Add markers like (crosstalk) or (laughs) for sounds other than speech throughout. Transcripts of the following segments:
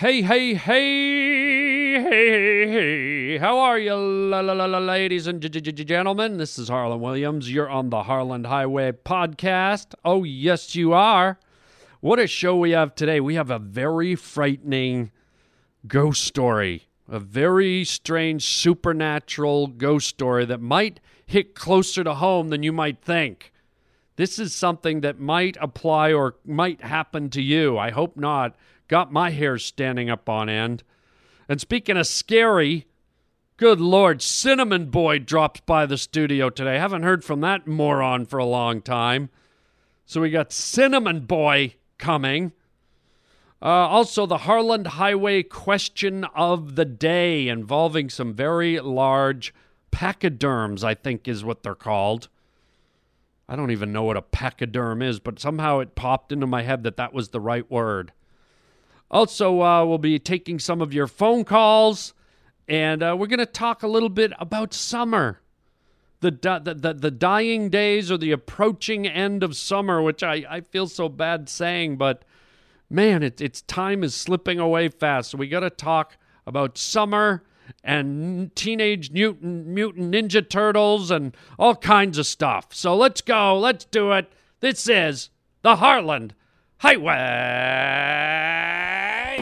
Hey, hey, hey, hey, hey, hey. How are you, la, la, la, la, ladies and gentlemen? This is Harland Williams. You're on the Harland Highway podcast. Oh, yes, you are. What a show we have today. We have a very frightening ghost story, a very strange supernatural ghost story that might hit closer to home than you might think. This is something that might apply or might happen to you. I hope not. Got my hair standing up on end. And speaking of scary, good lord, Cinnamon Boy drops by the studio today. Haven't heard from that moron for a long time. So we got Cinnamon Boy coming. Uh, also, the Harland Highway question of the day involving some very large pachyderms, I think is what they're called. I don't even know what a pachyderm is, but somehow it popped into my head that that was the right word. Also, uh, we'll be taking some of your phone calls, and uh, we're going to talk a little bit about summer. The, di- the, the, the dying days or the approaching end of summer, which I, I feel so bad saying, but man, it, it's time is slipping away fast. So we got to talk about summer and teenage mutant mutant ninja turtles and all kinds of stuff. So let's go, let's do it. This is the Harland Highway.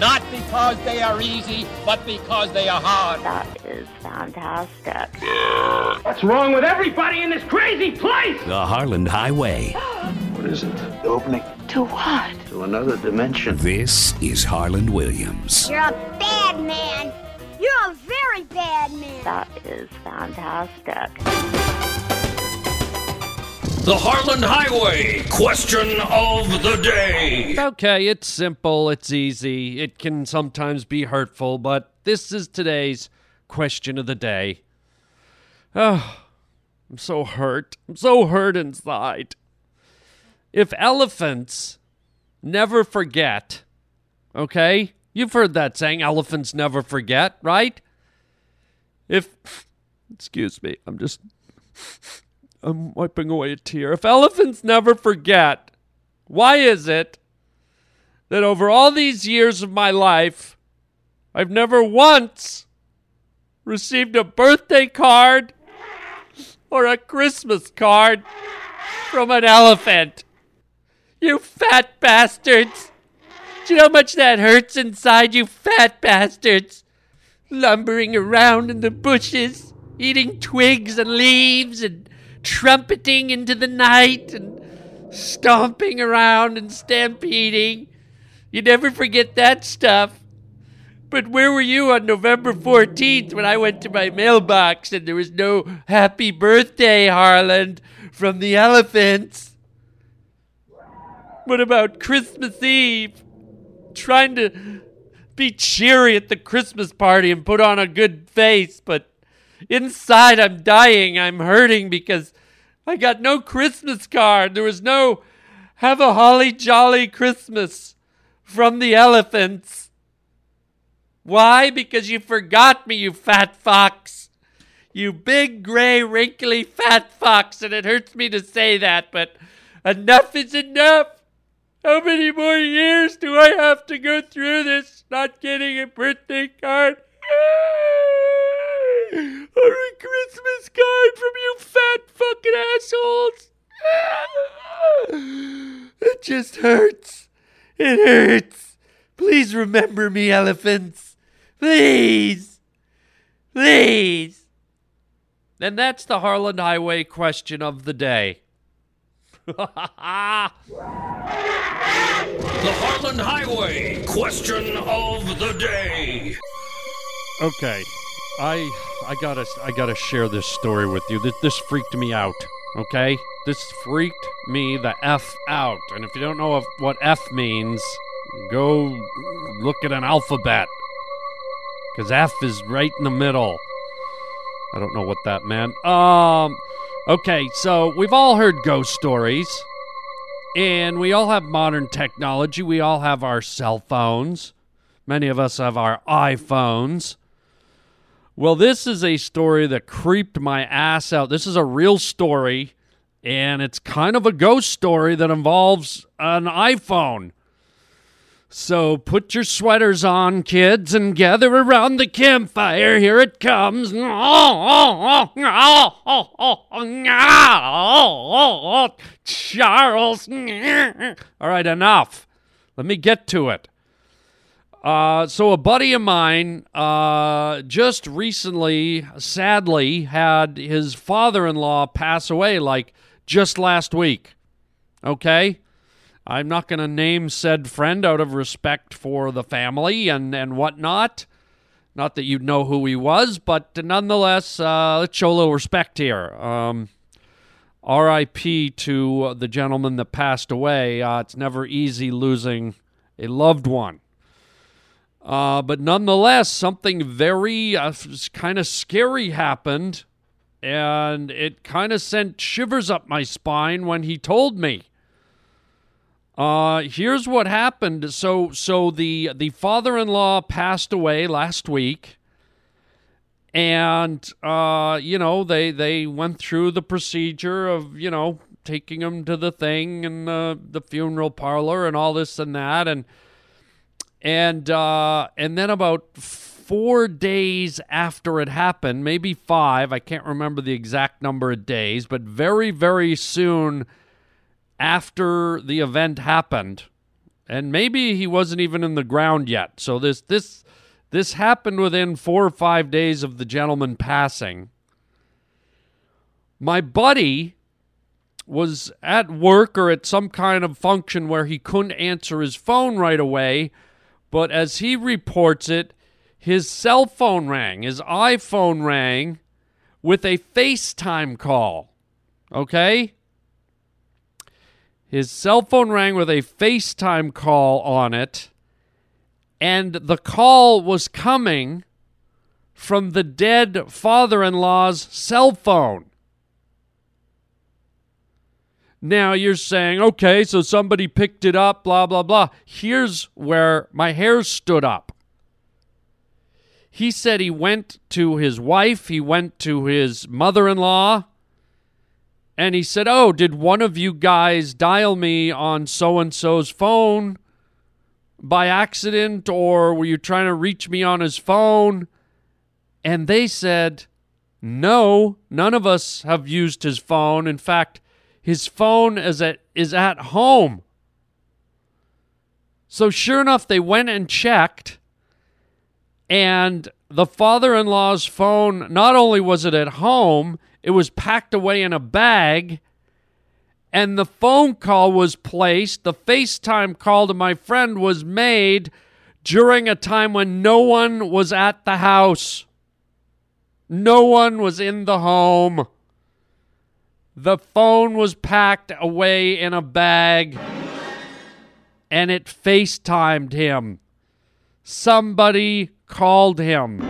Not because they are easy, but because they are hard. That is fantastic. What's wrong with everybody in this crazy place? The Harland Highway. (gasps) What is it? The opening To what? to another dimension. This is Harland Williams. You're a bad man. You're a very bad man. That is fantastic. The Harland Highway. Question of the day. Okay, it's simple, it's easy. It can sometimes be hurtful, but this is today's question of the day. Oh, I'm so hurt. I'm so hurt inside. If elephants never forget, okay? You've heard that saying, elephants never forget, right? If, excuse me, I'm just, I'm wiping away a tear. If elephants never forget, why is it that over all these years of my life, I've never once received a birthday card or a Christmas card from an elephant? You fat bastards! Do you know how much that hurts inside, you fat bastards? Lumbering around in the bushes, eating twigs and leaves, and trumpeting into the night, and stomping around and stampeding. You never forget that stuff. But where were you on November 14th when I went to my mailbox and there was no happy birthday, Harland, from the elephants? What about Christmas Eve? Trying to be cheery at the Christmas party and put on a good face, but inside I'm dying. I'm hurting because I got no Christmas card. There was no have a holly jolly Christmas from the elephants. Why? Because you forgot me, you fat fox. You big, gray, wrinkly, fat fox, and it hurts me to say that, but enough is enough. How many more years do I have to go through this not getting a birthday card? (laughs) A Christmas card from you fat fucking assholes? It just hurts. It hurts. Please remember me, elephants. Please. Please. And that's the Harland Highway question of the day. (laughs) The Harland Highway. Question of the day. Okay, I I gotta I gotta share this story with you. This this freaked me out. Okay, this freaked me the f out. And if you don't know what f means, go look at an alphabet, because f is right in the middle. I don't know what that meant. Um, okay, so we've all heard ghost stories, and we all have modern technology. We all have our cell phones. Many of us have our iPhones. Well, this is a story that creeped my ass out. This is a real story, and it's kind of a ghost story that involves an iPhone. So put your sweaters on, kids, and gather around the campfire. Here it comes. Charles. All right, enough. Let me get to it. Uh, so a buddy of mine uh, just recently, sadly, had his father-in-law pass away, like just last week. Okay, I'm not going to name said friend out of respect for the family and and whatnot. Not that you know who he was, but nonetheless, uh, let's show a little respect here. Um, R.I.P. to the gentleman that passed away. Uh, it's never easy losing a loved one. Uh, but nonetheless, something very uh, kind of scary happened, and it kind of sent shivers up my spine when he told me. Uh, here's what happened. So, so the the father-in-law passed away last week, and uh, you know they they went through the procedure of you know taking him to the thing and the the funeral parlor and all this and that and and uh, and then about four days after it happened, maybe five, I can't remember the exact number of days, but very very soon after the event happened, and maybe he wasn't even in the ground yet. So this this this happened within four or five days of the gentleman passing. My buddy was at work or at some kind of function where he couldn't answer his phone right away but as he reports it, his cell phone rang, his iPhone rang with a FaceTime call. Okay? His cell phone rang with a FaceTime call on it, and the call was coming from the dead father in law's cell phone. Now you're saying, okay, so somebody picked it up, blah, blah, blah. Here's where my hair stood up. He said he went to his wife, he went to his mother in law, and he said, Oh, did one of you guys dial me on so and so's phone by accident, or were you trying to reach me on his phone? And they said, No, none of us have used his phone. In fact, his phone is at is at home. So sure enough, they went and checked, and the father-in-law's phone not only was it at home, it was packed away in a bag, and the phone call was placed. The FaceTime call to my friend was made during a time when no one was at the house. No one was in the home. The phone was packed away in a bag and it FaceTimed him. Somebody called him.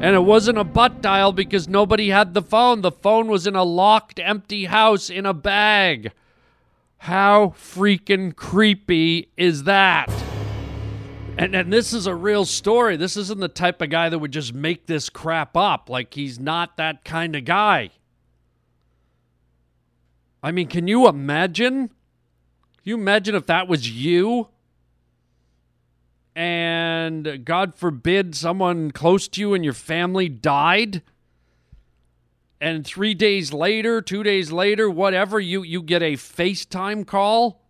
And it wasn't a butt dial because nobody had the phone. The phone was in a locked, empty house in a bag. How freaking creepy is that? And, and this is a real story. This isn't the type of guy that would just make this crap up. Like, he's not that kind of guy. I mean, can you imagine? Can you imagine if that was you? And God forbid someone close to you and your family died? And three days later, two days later, whatever, you, you get a FaceTime call?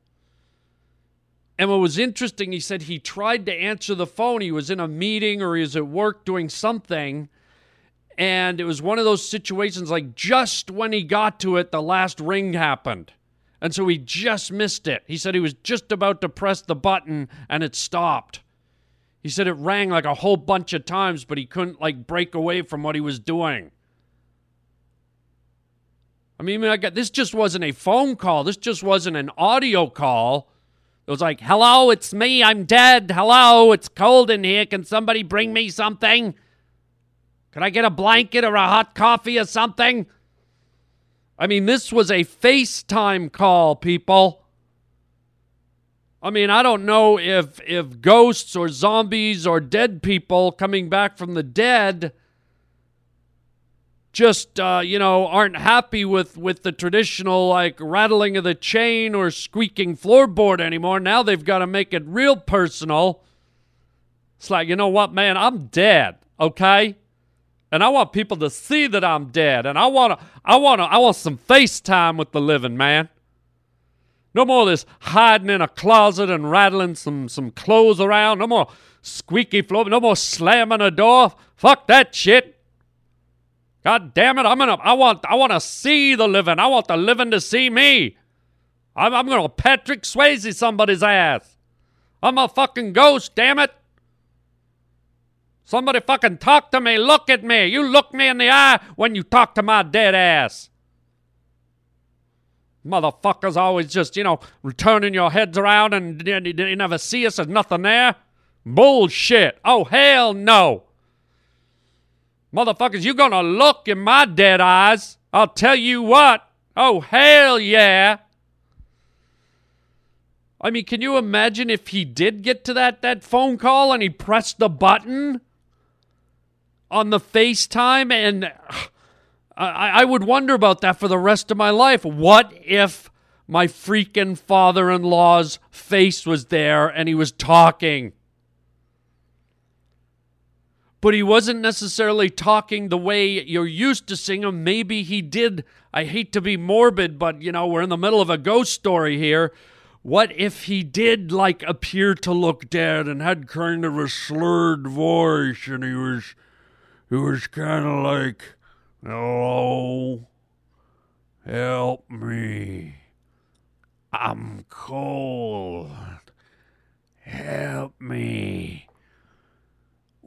And what was interesting, he said he tried to answer the phone. He was in a meeting or he was at work doing something and it was one of those situations like just when he got to it, the last ring happened. And so he just missed it. He said he was just about to press the button and it stopped. He said it rang like a whole bunch of times, but he couldn't like break away from what he was doing. I mean, I got, this just wasn't a phone call. This just wasn't an audio call. It was like, hello, it's me. I'm dead. Hello, it's cold in here. Can somebody bring me something? Could I get a blanket or a hot coffee or something? I mean, this was a FaceTime call, people. I mean, I don't know if if ghosts or zombies or dead people coming back from the dead just uh, you know aren't happy with with the traditional like rattling of the chain or squeaking floorboard anymore. Now they've got to make it real personal. It's like, you know what, man, I'm dead, okay? And I want people to see that I'm dead. And I want to I want to I want some FaceTime with the living, man. No more this hiding in a closet and rattling some some clothes around. No more squeaky floor. No more slamming a door. Fuck that shit. God damn it! I'm gonna. I want. I want to see the living. I want the living to see me. I'm, I'm gonna Patrick Swayze somebody's ass. I'm a fucking ghost. Damn it! Somebody fucking talk to me. Look at me. You look me in the eye when you talk to my dead ass. Motherfuckers always just, you know, turning your heads around and you never see us. There's nothing there. Bullshit. Oh, hell no. Motherfuckers, you gonna look in my dead eyes. I'll tell you what. Oh, hell yeah. I mean, can you imagine if he did get to that, that phone call and he pressed the button on the FaceTime? And I, I would wonder about that for the rest of my life. What if my freaking father in law's face was there and he was talking? but he wasn't necessarily talking the way you're used to seeing him. Maybe he did. I hate to be morbid, but you know, we're in the middle of a ghost story here. What if he did like appear to look dead and had kind of a slurred voice and he was he was kind of like, "Hello. Help me. I'm cold. Help me."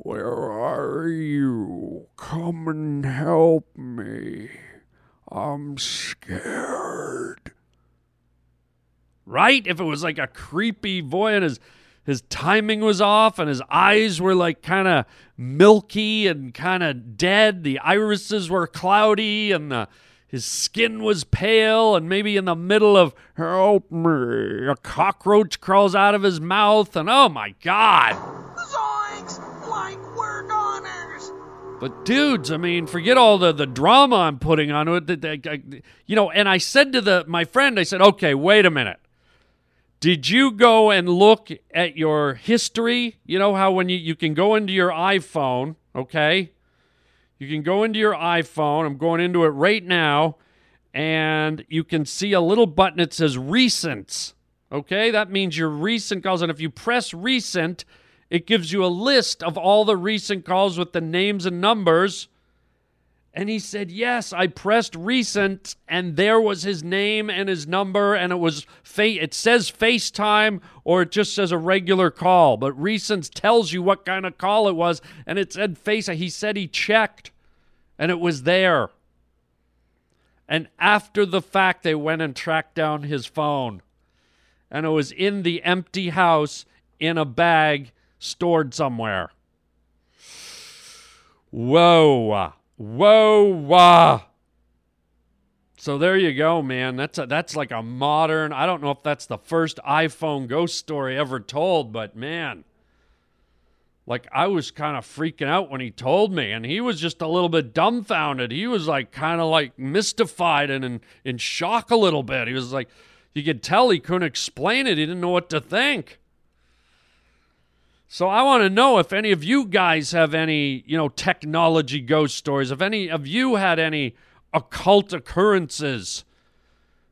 Where are you? Come and help me. I'm scared. Right? If it was like a creepy and his timing was off and his eyes were like kind of milky and kind of dead, the irises were cloudy and the his skin was pale and maybe in the middle of help me a cockroach crawls out of his mouth and oh my god But dudes, I mean, forget all the, the drama I'm putting onto it. You know, and I said to the my friend, I said, okay, wait a minute. Did you go and look at your history? You know how when you, you can go into your iPhone, okay? You can go into your iPhone. I'm going into it right now, and you can see a little button that says recent. Okay, that means your recent calls. And if you press recent, it gives you a list of all the recent calls with the names and numbers. And he said, Yes, I pressed recent, and there was his name and his number, and it was fa- it says FaceTime or it just says a regular call. But recent tells you what kind of call it was, and it said Face. He said he checked, and it was there. And after the fact, they went and tracked down his phone. And it was in the empty house in a bag stored somewhere. Whoa. Whoa. So there you go, man. That's a, that's like a modern. I don't know if that's the first iPhone ghost story ever told, but man, like I was kind of freaking out when he told me, and he was just a little bit dumbfounded. He was like kind of like mystified and in, in shock a little bit. He was like, you could tell he couldn't explain it. He didn't know what to think. So I want to know if any of you guys have any, you know, technology ghost stories. If any of you had any occult occurrences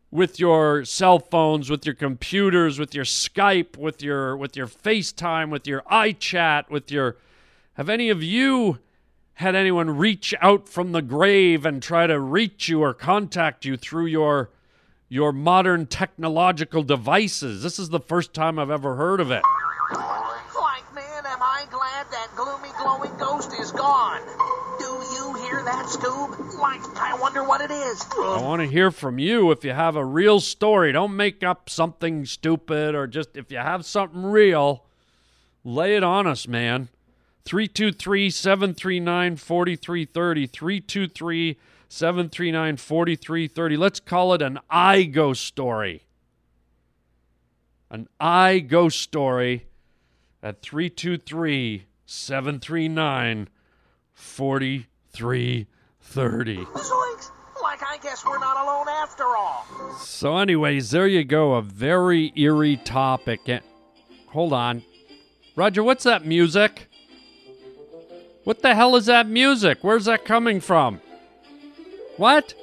with your cell phones, with your computers, with your Skype, with your with your FaceTime, with your iChat, with your have any of you had anyone reach out from the grave and try to reach you or contact you through your your modern technological devices? This is the first time I've ever heard of it. Glad that gloomy, glowing ghost is gone. Do you hear that, Scoob? Like, I wonder what it is. I want to hear from you if you have a real story. Don't make up something stupid or just if you have something real, lay it on us, man. 323 739 4330. 323 739 4330. Let's call it an I ghost story. An I ghost story at 323 739 4330. Zoinks! Like I guess we're not alone after all. So, anyways, there you go. A very eerie topic. And- Hold on. Roger, what's that music? What the hell is that music? Where's that coming from? What?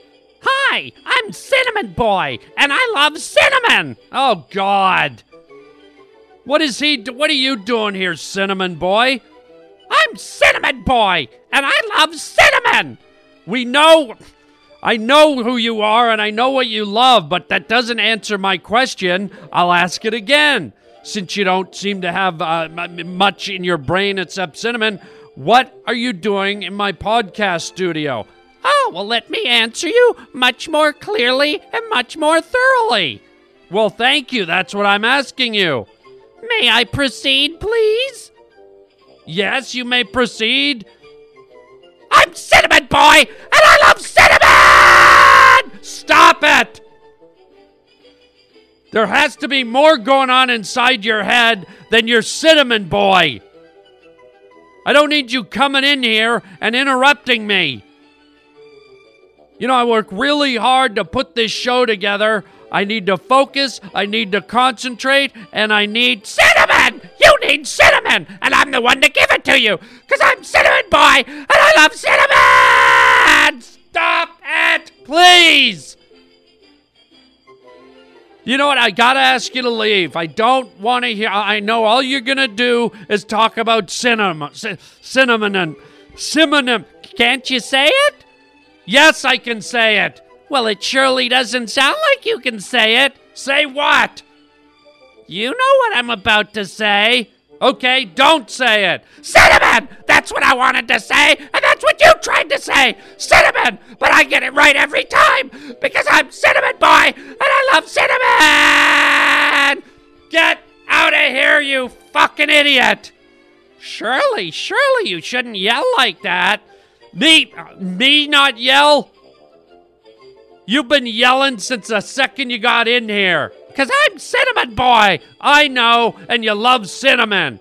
Hi, I'm Cinnamon Boy, and I love cinnamon. Oh God. What is he what are you doing here, Cinnamon Boy? I'm Cinnamon Boy, and I love cinnamon. We know I know who you are and I know what you love, but that doesn't answer my question. I'll ask it again. Since you don't seem to have uh, much in your brain except cinnamon, what are you doing in my podcast studio? Oh, well, let me answer you much more clearly and much more thoroughly. Well, thank you. That's what I'm asking you. May I proceed, please? Yes, you may proceed. I'm Cinnamon Boy, and I love cinnamon! Stop it! There has to be more going on inside your head than your Cinnamon Boy. I don't need you coming in here and interrupting me. You know, I work really hard to put this show together. I need to focus, I need to concentrate, and I need cinnamon! You need cinnamon! And I'm the one to give it to you! Because I'm Cinnamon Boy, and I love cinnamon! Stop it, please! You know what? I gotta ask you to leave. I don't want to hear. I know all you're gonna do is talk about cinnamon, ci- cinnamon, and cinnamon. Can't you say it? Yes, I can say it. Well, it surely doesn't sound like you can say it. Say what? You know what I'm about to say. Okay, don't say it. Cinnamon! That's what I wanted to say, and that's what you tried to say. Cinnamon! But I get it right every time because I'm Cinnamon Boy and I love cinnamon! Get out of here, you fucking idiot! Surely, surely you shouldn't yell like that. Me, uh, me not yell? You've been yelling since the second you got in here. Because I'm Cinnamon Boy. I know, and you love cinnamon.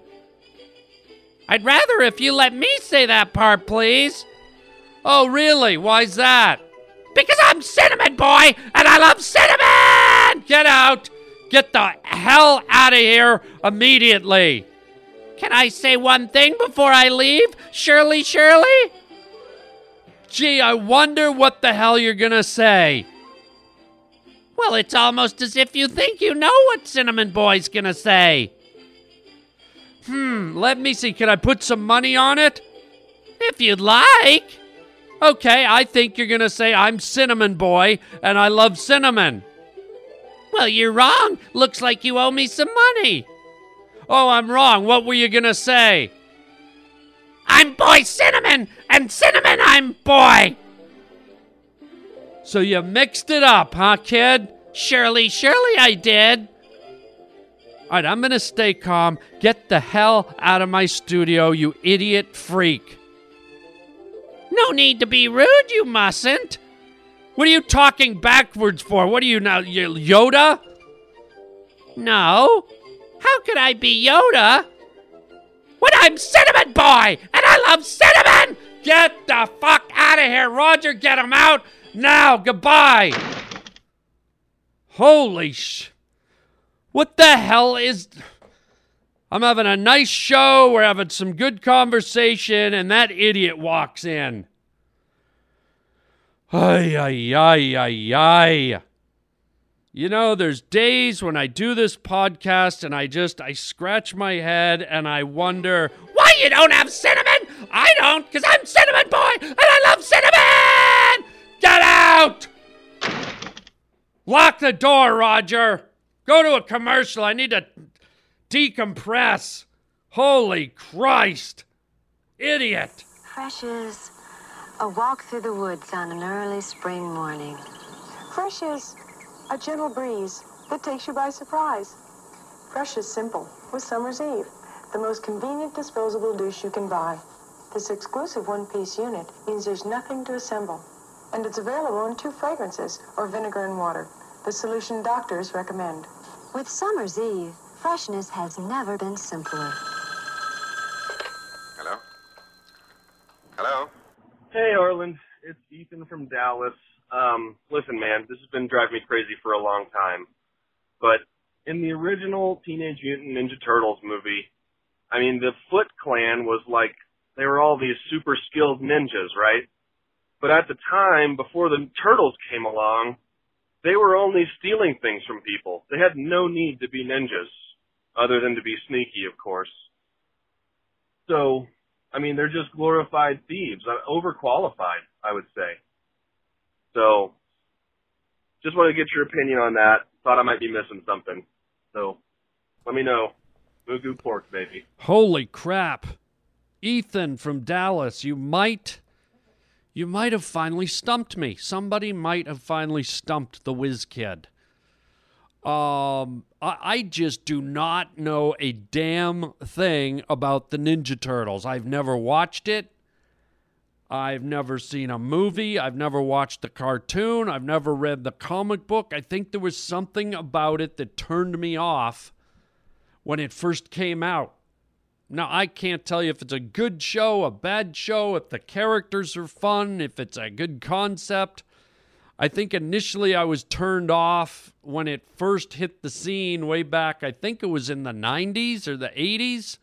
I'd rather if you let me say that part, please. Oh, really? Why's that? Because I'm Cinnamon Boy, and I love cinnamon! Get out! Get the hell out of here immediately! Can I say one thing before I leave? Shirley, Shirley? Gee, I wonder what the hell you're gonna say. Well, it's almost as if you think you know what Cinnamon Boy's gonna say. Hmm, let me see. Can I put some money on it? If you'd like. Okay, I think you're gonna say I'm Cinnamon Boy and I love cinnamon. Well, you're wrong. Looks like you owe me some money. Oh, I'm wrong. What were you gonna say? I'm Boy Cinnamon, and Cinnamon I'm Boy. So you mixed it up, huh, kid? Surely, surely I did. All right, I'm gonna stay calm. Get the hell out of my studio, you idiot freak. No need to be rude, you mustn't. What are you talking backwards for? What are you now, Yoda? No. How could I be Yoda? When I'm Cinnamon Boy I love cinnamon! Get the fuck out of here, Roger. Get him out now. Goodbye. Holy sh. What the hell is. I'm having a nice show. We're having some good conversation, and that idiot walks in. Ay, ay, ay, ay, ay. You know, there's days when I do this podcast and I just I scratch my head and I wonder you don't have cinnamon. I don't, cause I'm cinnamon boy and I love cinnamon. Get out! Lock the door, Roger. Go to a commercial. I need to decompress. Holy Christ! Idiot! Fresh is a walk through the woods on an early spring morning. Fresh is a gentle breeze that takes you by surprise. Fresh is simple with Summer's Eve. The most convenient disposable douche you can buy. This exclusive one-piece unit means there's nothing to assemble. And it's available in two fragrances, or vinegar and water, the solution doctors recommend. With Summer's Eve, freshness has never been simpler. Hello? Hello? Hey, Harland. It's Ethan from Dallas. Um, listen, man, this has been driving me crazy for a long time. But in the original Teenage Mutant Ninja Turtles movie, I mean, the Foot Clan was like, they were all these super skilled ninjas, right? But at the time, before the Turtles came along, they were only stealing things from people. They had no need to be ninjas, other than to be sneaky, of course. So, I mean, they're just glorified thieves, uh, overqualified, I would say. So, just want to get your opinion on that. Thought I might be missing something. So, let me know. Mugu pork, baby. Holy crap. Ethan from Dallas, you might you might have finally stumped me. Somebody might have finally stumped the whiz kid. Um, I, I just do not know a damn thing about the Ninja Turtles. I've never watched it. I've never seen a movie. I've never watched the cartoon. I've never read the comic book. I think there was something about it that turned me off when it first came out. Now, I can't tell you if it's a good show, a bad show, if the characters are fun, if it's a good concept. I think initially I was turned off when it first hit the scene way back. I think it was in the 90s or the 80s.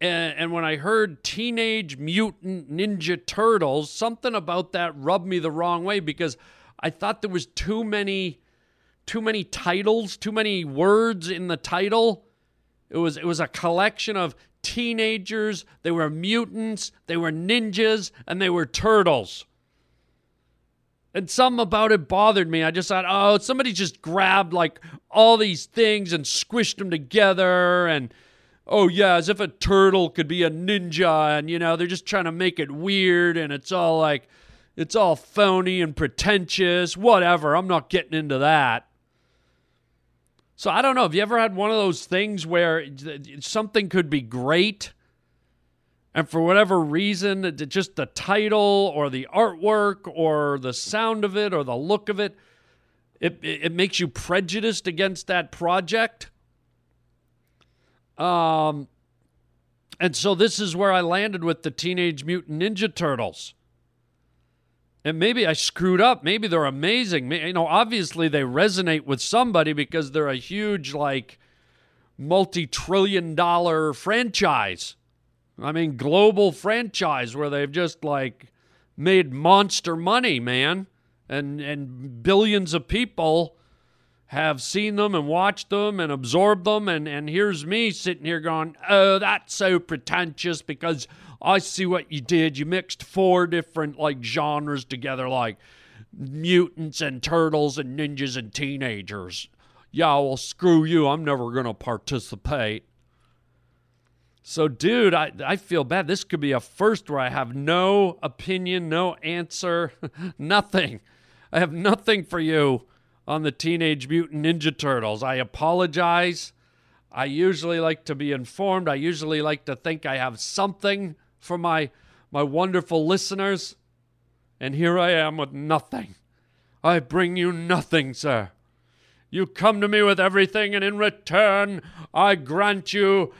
And, when I heard Teenage Mutant Ninja Turtles, something about that rubbed me the wrong way because I thought there was too many too many titles, too many words in the title. It was it was a collection of teenagers, they were mutants, they were ninjas, and they were turtles. And something about it bothered me. I just thought, oh, somebody just grabbed like all these things and squished them together and oh yeah, as if a turtle could be a ninja and you know, they're just trying to make it weird and it's all like it's all phony and pretentious, whatever. I'm not getting into that. So I don't know. Have you ever had one of those things where something could be great, and for whatever reason, just the title or the artwork or the sound of it or the look of it, it it makes you prejudiced against that project? Um, and so this is where I landed with the Teenage Mutant Ninja Turtles. And maybe I screwed up. Maybe they're amazing. You know, obviously they resonate with somebody because they're a huge, like, multi trillion dollar franchise. I mean, global franchise where they've just, like, made monster money, man. And, and billions of people have seen them and watched them and absorbed them. And, and here's me sitting here going, oh, that's so pretentious because I see what you did. You mixed four different like genres together, like mutants and turtles and ninjas and teenagers. Yeah, well, screw you. I'm never going to participate. So, dude, I, I feel bad. This could be a first where I have no opinion, no answer, (laughs) nothing. I have nothing for you on the Teenage Mutant Ninja Turtles. I apologize. I usually like to be informed. I usually like to think I have something for my my wonderful listeners. And here I am with nothing. I bring you nothing, sir. You come to me with everything, and in return, I grant you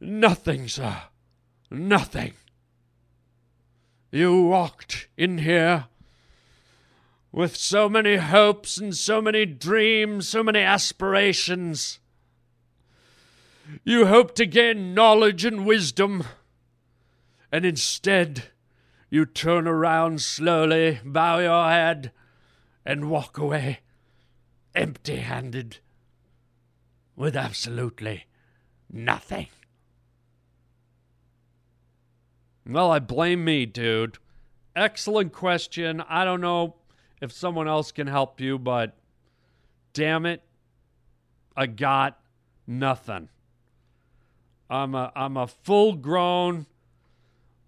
nothing, sir. Nothing. You walked in here with so many hopes and so many dreams, so many aspirations. You hoped to gain knowledge and wisdom, and instead you turn around slowly, bow your head, and walk away empty handed with absolutely nothing. Well, I blame me, dude. Excellent question. I don't know if someone else can help you, but damn it, I got nothing. I'm a I'm a full grown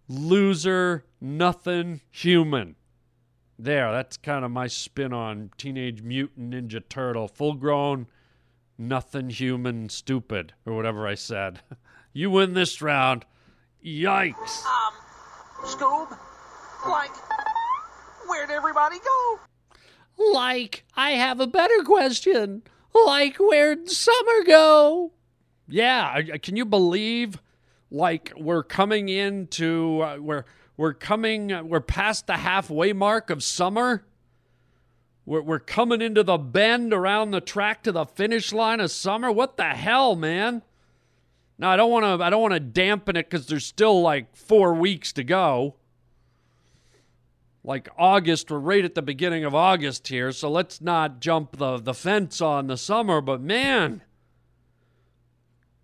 loser, nothing human. There, that's kind of my spin on Teenage Mutant Ninja Turtle. Full grown, nothing human stupid or whatever I said. (laughs) You win this round. Yikes. Um, Scoob, like, where'd everybody go? Like, I have a better question. Like, where'd summer go? Yeah, I- can you believe? Like, we're coming into, uh, we're, we're coming, we're past the halfway mark of summer. We're, we're coming into the bend around the track to the finish line of summer. What the hell, man? Now I don't want to. I don't want to dampen it because there's still like four weeks to go. Like August, we're right at the beginning of August here, so let's not jump the the fence on the summer. But man,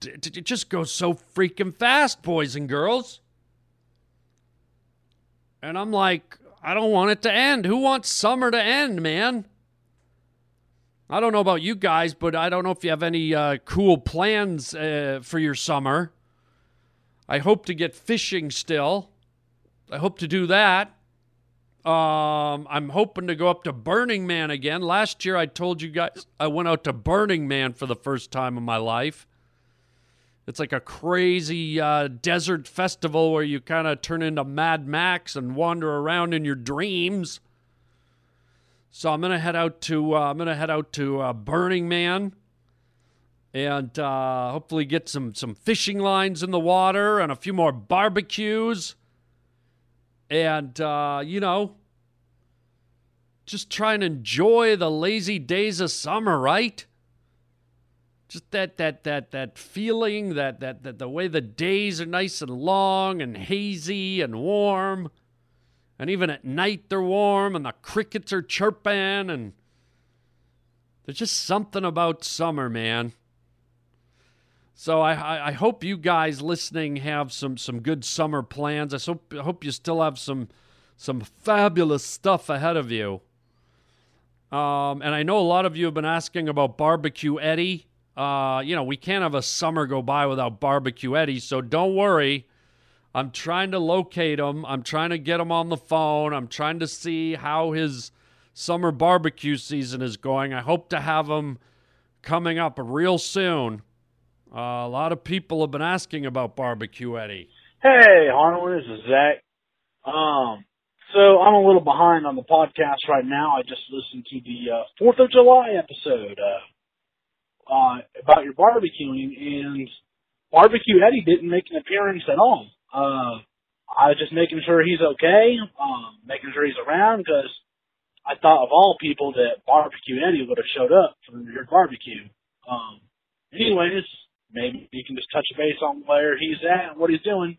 it just goes so freaking fast, boys and girls. And I'm like, I don't want it to end. Who wants summer to end, man? I don't know about you guys, but I don't know if you have any uh, cool plans uh, for your summer. I hope to get fishing still. I hope to do that. Um, I'm hoping to go up to Burning Man again. Last year, I told you guys I went out to Burning Man for the first time in my life. It's like a crazy uh, desert festival where you kind of turn into Mad Max and wander around in your dreams. So I'm gonna head out to uh, I'm gonna head out to uh, Burning Man, and uh, hopefully get some some fishing lines in the water and a few more barbecues, and uh, you know, just try and enjoy the lazy days of summer, right? Just that that that that feeling that that that the way the days are nice and long and hazy and warm. And even at night they're warm and the crickets are chirping and there's just something about summer, man. So I, I, hope you guys listening have some, some good summer plans. I hope, I hope you still have some some fabulous stuff ahead of you. Um, and I know a lot of you have been asking about Barbecue Eddie. Uh, you know, we can't have a summer go by without Barbecue Eddie, so don't worry. I'm trying to locate him. I'm trying to get him on the phone. I'm trying to see how his summer barbecue season is going. I hope to have him coming up real soon. Uh, a lot of people have been asking about Barbecue Eddie. Hey, Harland, this is Zach. Um, so I'm a little behind on the podcast right now. I just listened to the uh, Fourth of July episode uh, uh, about your barbecuing, and Barbecue Eddie didn't make an appearance at all. Uh, I was just making sure he's okay, um, making sure he's around because I thought of all people that Barbecue Eddie would have showed up for your barbecue. Um, anyways, maybe you can just touch base on where he's at and what he's doing.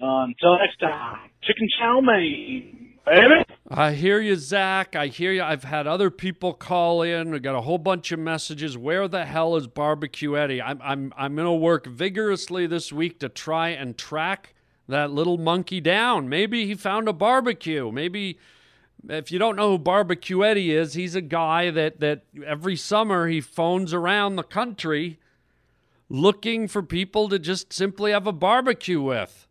Uh, until next time, chicken chow mein, baby. I hear you, Zach. I hear you. I've had other people call in. I got a whole bunch of messages. Where the hell is Barbecue Eddie? I'm I'm I'm gonna work vigorously this week to try and track that little monkey down. Maybe he found a barbecue. Maybe if you don't know who Barbecue Eddie is, he's a guy that that every summer he phones around the country looking for people to just simply have a barbecue with.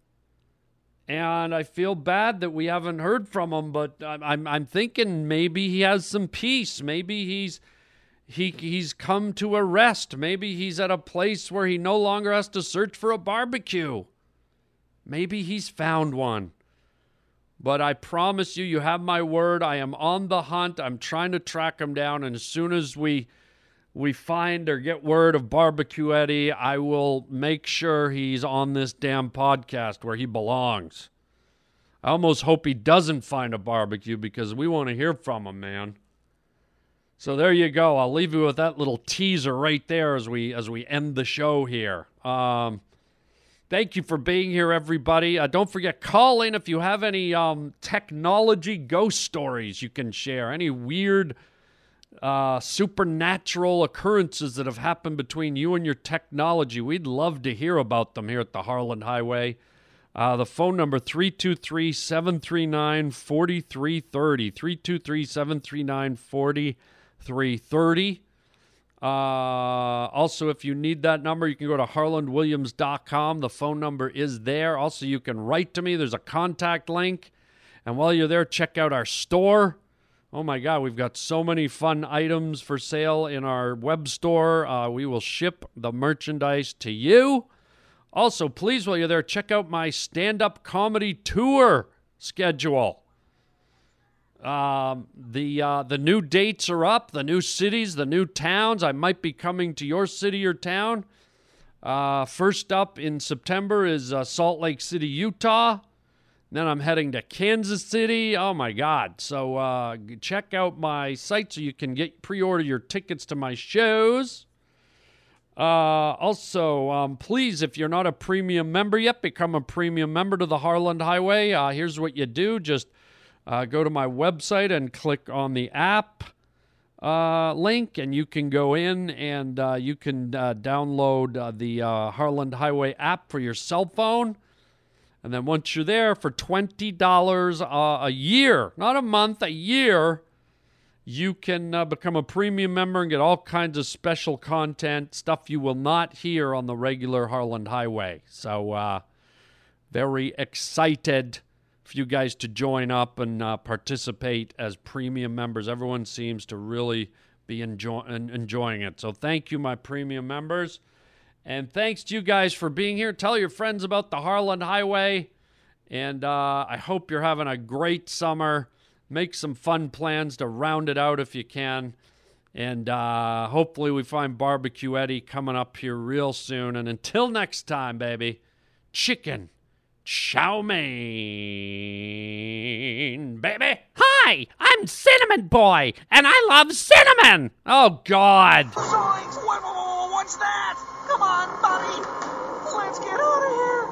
And I feel bad that we haven't heard from him, but I'm I'm, thinking maybe he has some peace. Maybe he's he he's come to a rest. Maybe he's at a place where he no longer has to search for a barbecue. Maybe he's found one. But I promise you, you have my word. I am on the hunt. I'm trying to track him down, and as soon as we we find or get word of Barbecue Eddie, I will make sure he's on this damn podcast where he belongs. I almost hope he doesn't find a barbecue because we want to hear from him, man. So there you go. I'll leave you with that little teaser right there as we as we end the show here. Um, thank you for being here, everybody. Uh, don't forget, call in if you have any um, technology ghost stories you can share. Any weird uh, supernatural occurrences that have happened between you and your technology. We'd love to hear about them here at the Harland Highway. Uh, the phone number 323 739 4330. 323 739 4330. Uh, also, if you need that number, you can go to harlandwilliams.com. The phone number is there. Also, you can write to me. There's a contact link. And while you're there, check out our store Oh my God, we've got so many fun items for sale in our web store. Uh, we will ship the merchandise to you. Also, please, while you're there, check out my stand up comedy tour schedule. Um, the uh, the new dates are up, the new cities, the new towns. I might be coming to your city or town. Uh, first up in September is uh, Salt Lake City, Utah. Then I'm heading to Kansas City. Oh my God. So uh, check out my site so you can get pre order your tickets to my shows. Uh, also, um, please, if you're not a premium member yet, become a premium member to the Harland Highway. Uh, here's what you do just uh, go to my website and click on the app uh, link, and you can go in and uh, you can uh, download the Harland Highway app for your cell phone. And then once you're there for $20 uh, a year, not a month, a year, you can uh, become a premium member and get all kinds of special content, stuff you will not hear on the regular Harland Highway. So, uh, very excited for you guys to join up and uh, participate as premium members. Everyone seems to really be enjoy- enjoying it. So, thank you, my premium members. And thanks to you guys for being here. Tell your friends about the Harland Highway. And uh, I hope you're having a great summer. Make some fun plans to round it out if you can. And uh, hopefully, we find Barbecue Eddie coming up here real soon. And until next time, baby, chicken chow mein, baby. Hi, I'm Cinnamon Boy, and I love cinnamon. Oh, God. What's that? Come on, buddy. Let's get out of here.